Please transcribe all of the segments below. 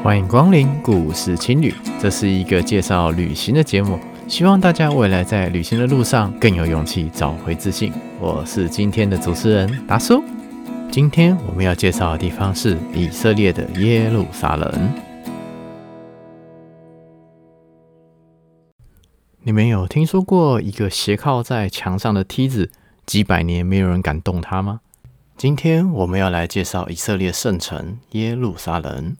欢迎光临故事青旅，这是一个介绍旅行的节目，希望大家未来在旅行的路上更有勇气，找回自信。我是今天的主持人达叔，今天我们要介绍的地方是以色列的耶路撒冷。你们有听说过一个斜靠在墙上的梯子，几百年没有人敢动它吗？今天我们要来介绍以色列圣城耶路撒冷。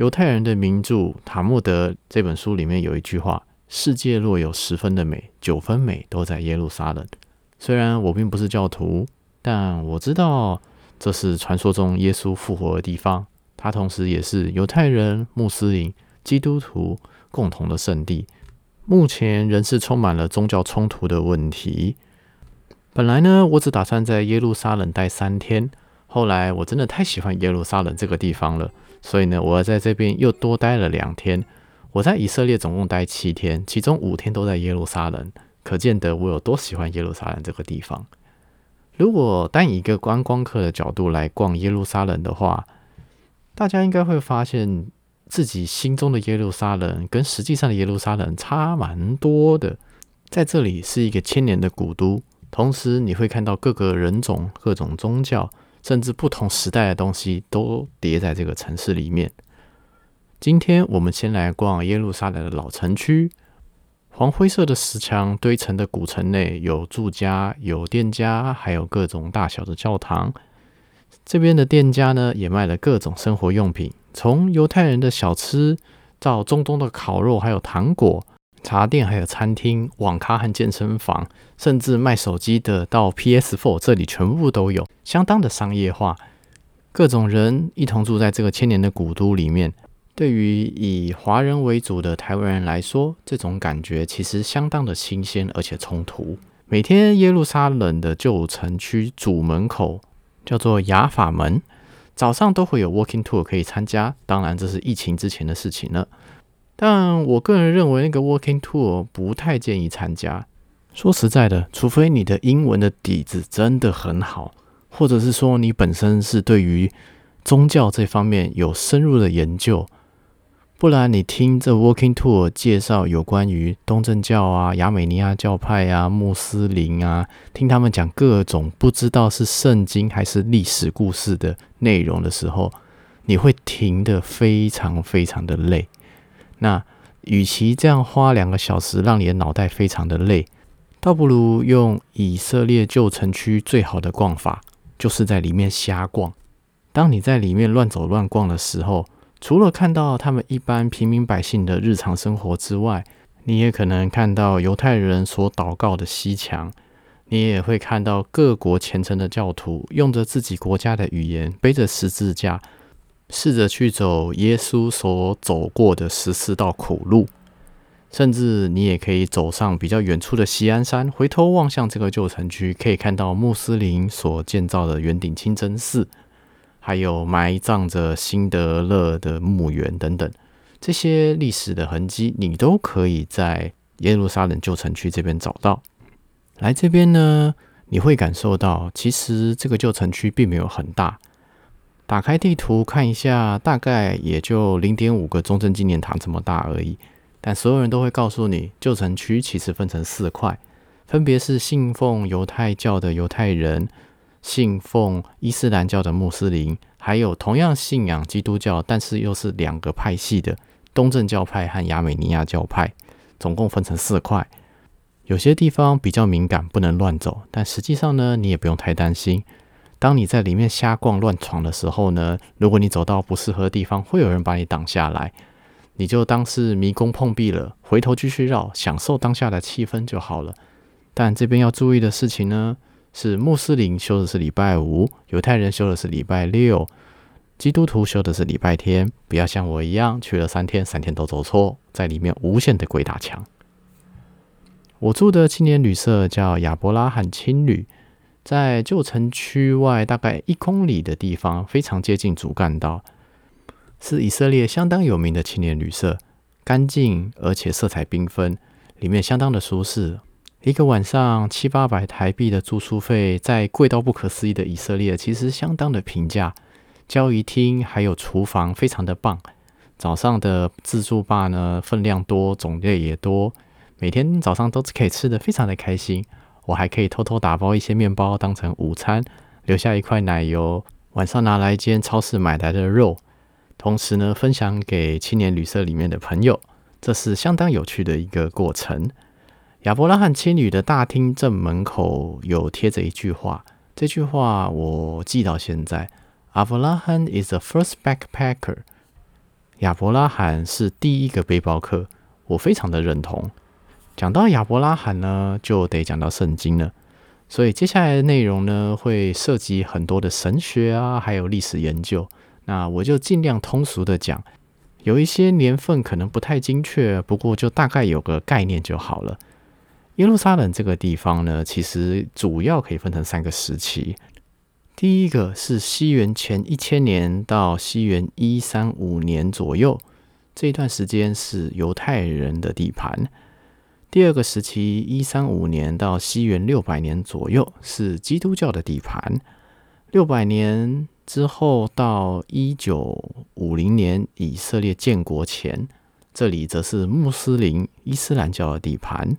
犹太人的名著《塔木德》这本书里面有一句话：“世界若有十分的美，九分美都在耶路撒冷。”虽然我并不是教徒，但我知道这是传说中耶稣复活的地方。它同时也是犹太人、穆斯林、基督徒共同的圣地。目前仍是充满了宗教冲突的问题。本来呢，我只打算在耶路撒冷待三天。后来我真的太喜欢耶路撒冷这个地方了，所以呢，我在这边又多待了两天。我在以色列总共待七天，其中五天都在耶路撒冷，可见得我有多喜欢耶路撒冷这个地方。如果单以一个观光客的角度来逛耶路撒冷的话，大家应该会发现自己心中的耶路撒冷跟实际上的耶路撒冷差蛮多的。在这里是一个千年的古都。同时，你会看到各个人种、各种宗教，甚至不同时代的东西都叠在这个城市里面。今天我们先来逛耶路撒冷的老城区，黄灰色的石墙堆成的古城内有住家、有店家，还有各种大小的教堂。这边的店家呢，也卖了各种生活用品，从犹太人的小吃到中东的烤肉，还有糖果。茶店，还有餐厅、网咖和健身房，甚至卖手机的到 PS4，这里全部都有，相当的商业化。各种人一同住在这个千年的古都里面，对于以华人为主的台湾人来说，这种感觉其实相当的新鲜而且冲突。每天耶路撒冷的旧城区主门口叫做雅法门，早上都会有 walking tour 可以参加，当然这是疫情之前的事情了。但我个人认为，那个 walking tour 不太建议参加。说实在的，除非你的英文的底子真的很好，或者是说你本身是对于宗教这方面有深入的研究，不然你听这 walking tour 介绍有关于东正教啊、亚美尼亚教派啊、穆斯林啊，听他们讲各种不知道是圣经还是历史故事的内容的时候，你会听得非常非常的累。那与其这样花两个小时让你的脑袋非常的累，倒不如用以色列旧城区最好的逛法，就是在里面瞎逛。当你在里面乱走乱逛的时候，除了看到他们一般平民百姓的日常生活之外，你也可能看到犹太人所祷告的西墙，你也会看到各国虔诚的教徒用着自己国家的语言，背着十字架。试着去走耶稣所走过的十四道苦路，甚至你也可以走上比较远处的锡安山，回头望向这个旧城区，可以看到穆斯林所建造的圆顶清真寺，还有埋葬着辛德勒的墓园等等，这些历史的痕迹，你都可以在耶路撒冷旧城区这边找到。来这边呢，你会感受到，其实这个旧城区并没有很大。打开地图看一下，大概也就零点五个中正纪念堂这么大而已。但所有人都会告诉你，旧城区其实分成四块，分别是信奉犹太教的犹太人、信奉伊斯兰教的穆斯林，还有同样信仰基督教，但是又是两个派系的东正教派和亚美尼亚教派，总共分成四块。有些地方比较敏感，不能乱走，但实际上呢，你也不用太担心。当你在里面瞎逛乱闯的时候呢，如果你走到不适合的地方，会有人把你挡下来，你就当是迷宫碰壁了，回头继续绕，享受当下的气氛就好了。但这边要注意的事情呢，是穆斯林休的是礼拜五，犹太人休的是礼拜六，基督徒休的是礼拜天。不要像我一样去了三天，三天都走错，在里面无限的鬼打墙。我住的青年旅社叫亚伯拉罕青旅。在旧城区外大概一公里的地方，非常接近主干道，是以色列相当有名的青年旅社，干净而且色彩缤纷，里面相当的舒适。一个晚上七八百台币的住宿费，在贵到不可思议的以色列，其实相当的平价。交谊厅还有厨房非常的棒，早上的自助吧呢，分量多，种类也多，每天早上都可以吃得非常的开心。我还可以偷偷打包一些面包当成午餐，留下一块奶油，晚上拿来煎超市买来的肉，同时呢，分享给青年旅社里面的朋友，这是相当有趣的一个过程。亚伯拉罕青旅的大厅正门口有贴着一句话，这句话我记到现在：Abraham is the first backpacker。亚伯拉罕是第一个背包客，我非常的认同。讲到亚伯拉罕呢，就得讲到圣经了。所以接下来的内容呢，会涉及很多的神学啊，还有历史研究。那我就尽量通俗的讲，有一些年份可能不太精确，不过就大概有个概念就好了。耶路撒冷这个地方呢，其实主要可以分成三个时期。第一个是西元前一千年到西元一三五年左右，这一段时间是犹太人的地盘。第二个时期，一三五年到西元六百年左右，是基督教的地盘。六百年之后到一九五零年以色列建国前，这里则是穆斯林伊斯兰教的地盘。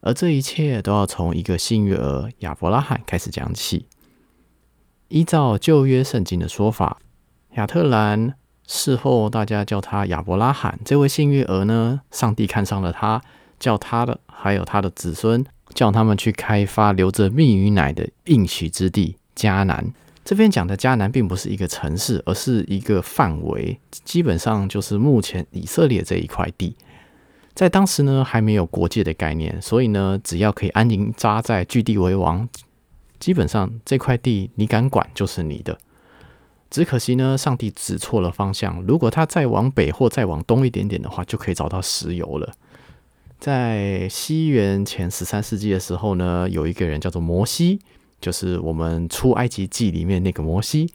而这一切都要从一个幸运儿亚伯拉罕开始讲起。依照旧约圣经的说法，亚特兰事后大家叫他亚伯拉罕。这位幸运儿呢，上帝看上了他，叫他的还有他的子孙，叫他们去开发留着蜜与奶的应许之地迦南。这边讲的迦南并不是一个城市，而是一个范围，基本上就是目前以色列这一块地。在当时呢，还没有国界的概念，所以呢，只要可以安营扎在，据地为王，基本上这块地你敢管就是你的。只可惜呢，上帝指错了方向。如果他再往北或再往东一点点的话，就可以找到石油了。在西元前十三世纪的时候呢，有一个人叫做摩西，就是我们出埃及记里面那个摩西，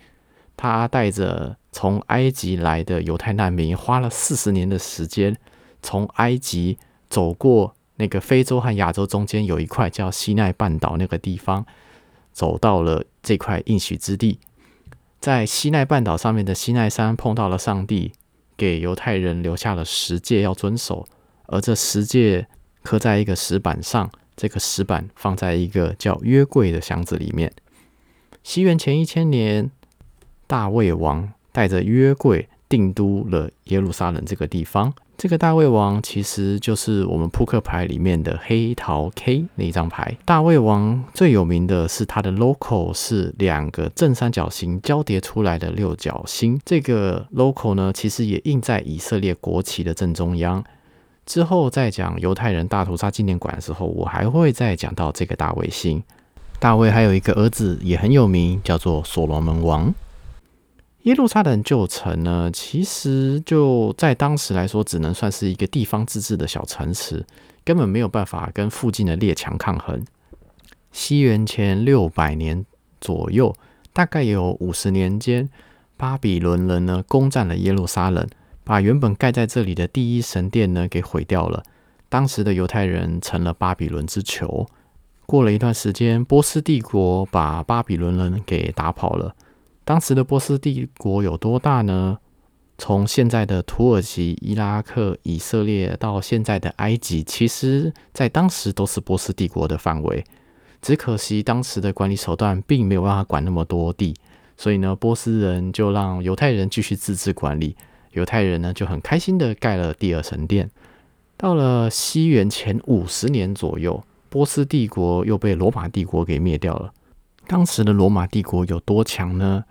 他带着从埃及来的犹太难民，花了四十年的时间。从埃及走过那个非洲和亚洲中间有一块叫西奈半岛那个地方，走到了这块应许之地。在西奈半岛上面的西奈山碰到了上帝，给犹太人留下了十诫要遵守，而这十诫刻在一个石板上，这个石板放在一个叫约柜的箱子里面。西元前一千年，大卫王带着约柜定都了耶路撒冷这个地方。这个大卫王其实就是我们扑克牌里面的黑桃 K 那一张牌。大卫王最有名的是他的 logo 是两个正三角形交叠出来的六角星。这个 logo 呢，其实也印在以色列国旗的正中央。之后再讲犹太人大屠杀纪念馆的时候，我还会再讲到这个大卫星。大卫还有一个儿子也很有名，叫做所罗门王。耶路撒冷旧城呢，其实就在当时来说，只能算是一个地方自治的小城池，根本没有办法跟附近的列强抗衡。西元前六百年左右，大概有五十年间，巴比伦人呢攻占了耶路撒冷，把原本盖在这里的第一神殿呢给毁掉了。当时的犹太人成了巴比伦之囚。过了一段时间，波斯帝国把巴比伦人给打跑了。当时的波斯帝国有多大呢？从现在的土耳其、伊拉克、以色列到现在的埃及，其实在当时都是波斯帝国的范围。只可惜当时的管理手段并没有办法管那么多地，所以呢，波斯人就让犹太人继续自治管理。犹太人呢就很开心的盖了第二神殿。到了西元前五十年左右，波斯帝国又被罗马帝国给灭掉了。当时的罗马帝国有多强呢？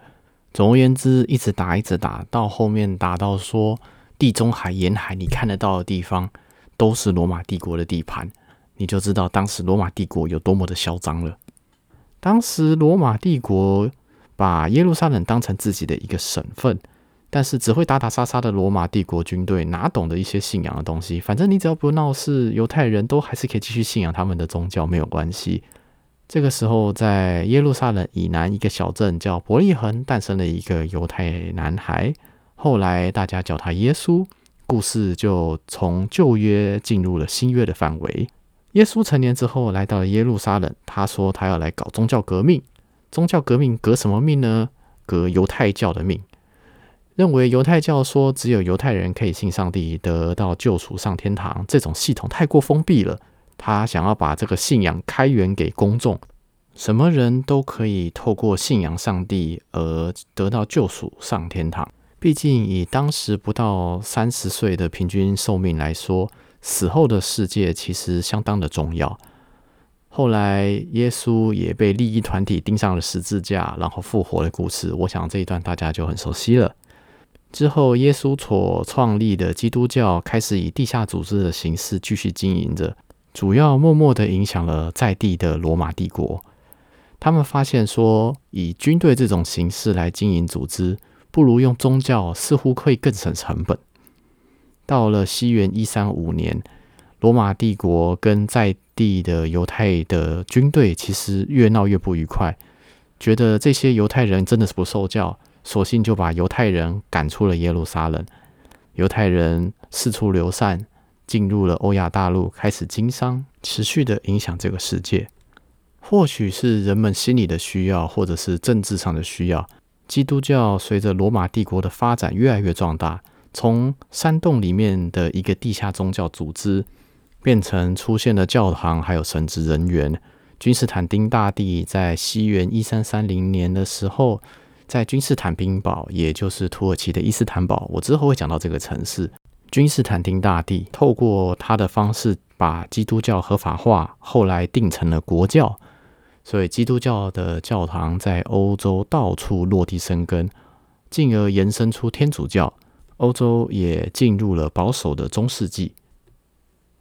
总而言之，一直打，一直打，到后面打到说地中海沿海你看得到的地方都是罗马帝国的地盘，你就知道当时罗马帝国有多么的嚣张了。当时罗马帝国把耶路撒冷当成自己的一个省份，但是只会打打杀杀的罗马帝国军队哪懂得一些信仰的东西？反正你只要不闹事，犹太人都还是可以继续信仰他们的宗教，没有关系。这个时候，在耶路撒冷以南一个小镇叫伯利恒，诞生了一个犹太男孩。后来大家叫他耶稣。故事就从旧约进入了新约的范围。耶稣成年之后，来到了耶路撒冷。他说他要来搞宗教革命。宗教革命革什么命呢？革犹太教的命。认为犹太教说只有犹太人可以信上帝得到救赎上天堂，这种系统太过封闭了。他想要把这个信仰开源给公众，什么人都可以透过信仰上帝而得到救赎上天堂。毕竟以当时不到三十岁的平均寿命来说，死后的世界其实相当的重要。后来耶稣也被利益团体钉上了十字架，然后复活的故事，我想这一段大家就很熟悉了。之后，耶稣所创立的基督教开始以地下组织的形式继续经营着，主要默默地影响了在地的罗马帝国。他们发现说，以军队这种形式来经营组织，不如用宗教，似乎可以更省成本。到了西元一三五年，罗马帝国跟在地的犹太的军队其实越闹越不愉快，觉得这些犹太人真的是不受教。索性就把犹太人赶出了耶路撒冷，犹太人四处流散，进入了欧亚大陆，开始经商，持续的影响这个世界。或许是人们心理的需要，或者是政治上的需要，基督教随着罗马帝国的发展越来越壮大，从山洞里面的一个地下宗教组织，变成出现了教堂，还有神职人员。君士坦丁大帝在西元一三三零年的时候。在君士坦丁堡，也就是土耳其的伊斯坦堡，我之后会讲到这个城市。君士坦丁大帝透过他的方式把基督教合法化，后来定成了国教，所以基督教的教堂在欧洲到处落地生根，进而延伸出天主教。欧洲也进入了保守的中世纪。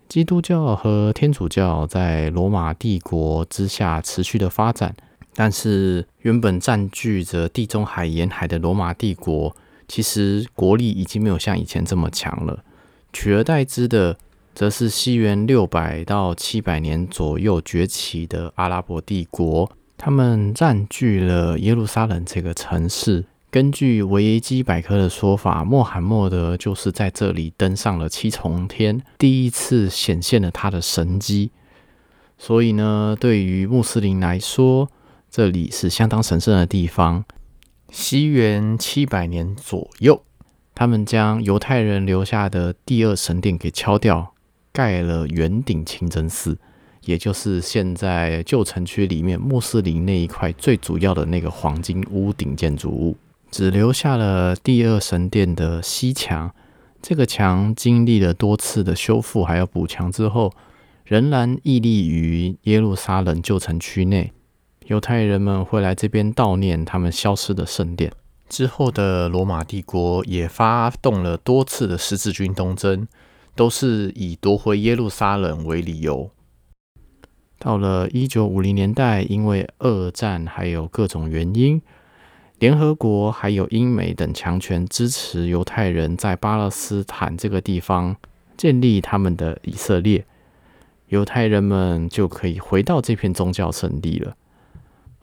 基督教和天主教在罗马帝国之下持续的发展。但是，原本占据着地中海沿海的罗马帝国，其实国力已经没有像以前这么强了。取而代之的，则是西元六百到七百年左右崛起的阿拉伯帝国。他们占据了耶路撒冷这个城市。根据维基百科的说法，穆罕默德就是在这里登上了七重天，第一次显现了他的神迹。所以呢，对于穆斯林来说，这里是相当神圣的地方。西元七百年左右，他们将犹太人留下的第二神殿给敲掉，盖了圆顶清真寺，也就是现在旧城区里面穆斯林那一块最主要的那个黄金屋顶建筑物，只留下了第二神殿的西墙。这个墙经历了多次的修复还有补墙之后，仍然屹立于耶路撒冷旧城区内。犹太人们会来这边悼念他们消失的圣殿。之后的罗马帝国也发动了多次的十字军东征，都是以夺回耶路撒冷为理由。到了一九五零年代，因为二战还有各种原因，联合国还有英美等强权支持犹太人在巴勒斯坦这个地方建立他们的以色列，犹太人们就可以回到这片宗教圣地了。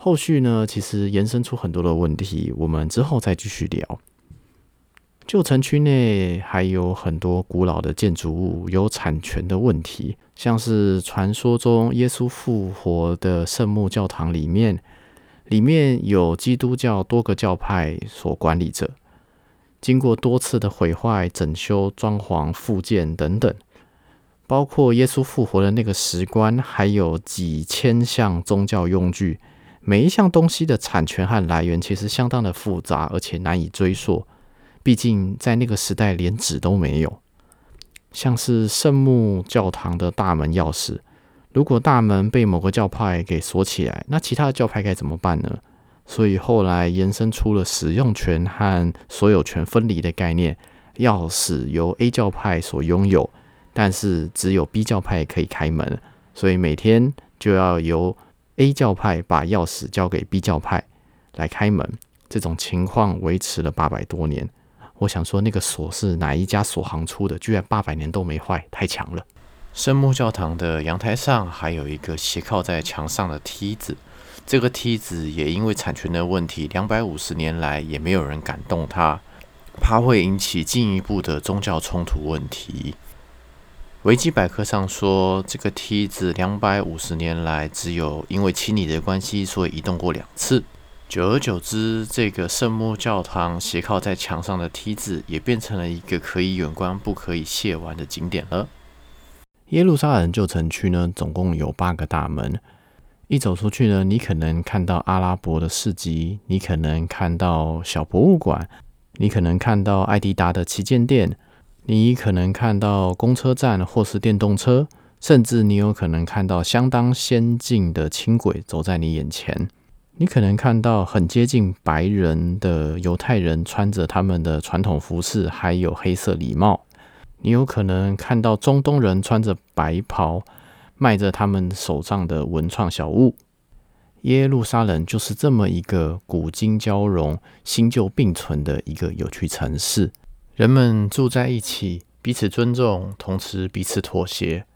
后续呢，其实延伸出很多的问题，我们之后再继续聊。旧城区内还有很多古老的建筑物，有产权的问题，像是传说中耶稣复活的圣母教堂里面，里面有基督教多个教派所管理着，经过多次的毁坏、整修、装潢、复建等等，包括耶稣复活的那个石棺，还有几千项宗教用具。每一项东西的产权和来源其实相当的复杂，而且难以追溯。毕竟在那个时代连纸都没有。像是圣母教堂的大门钥匙，如果大门被某个教派给锁起来，那其他的教派该怎么办呢？所以后来延伸出了使用权和所有权分离的概念。钥匙由 A 教派所拥有，但是只有 B 教派可以开门，所以每天就要由 A 教派把钥匙交给 B 教派来开门，这种情况维持了八百多年。我想说，那个锁是哪一家锁行出的？居然八百年都没坏，太强了！圣母教堂的阳台上还有一个斜靠在墙上的梯子，这个梯子也因为产权的问题，两百五十年来也没有人敢动它，怕会引起进一步的宗教冲突问题。维基百科上说，这个梯子两百五十年来只有因为清理的关系，所以移动过两次。久而久之，这个圣母教堂斜靠在墙上的梯子也变成了一个可以远观不可以亵玩的景点了。耶路撒冷旧城区呢，总共有八个大门。一走出去呢，你可能看到阿拉伯的市集，你可能看到小博物馆，你可能看到爱迪达的旗舰店，你可能看到公车站或是电动车，甚至你有可能看到相当先进的轻轨走在你眼前。你可能看到很接近白人的犹太人穿着他们的传统服饰，还有黑色礼帽。你有可能看到中东人穿着白袍，卖着他们手上的文创小物。耶路撒冷就是这么一个古今交融、新旧并存的一个有趣城市。人们住在一起，彼此尊重，同时彼此妥协。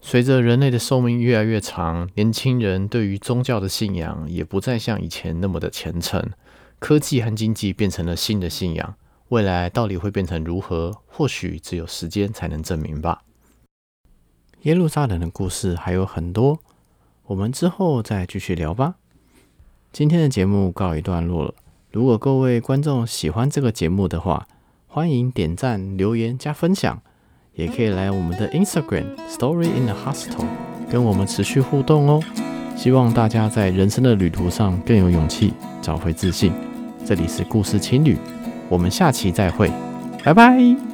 随着人类的寿命越来越长，年轻人对于宗教的信仰也不再像以前那么的虔诚。科技和经济变成了新的信仰，未来到底会变成如何？或许只有时间才能证明吧。耶路撒冷的故事还有很多，我们之后再继续聊吧。今天的节目告一段落了。如果各位观众喜欢这个节目的话，欢迎点赞、留言、加分享。也可以来我们的 Instagram Story in the Hostel 跟我们持续互动哦。希望大家在人生的旅途上更有勇气，找回自信。这里是故事情侣，我们下期再会，拜拜。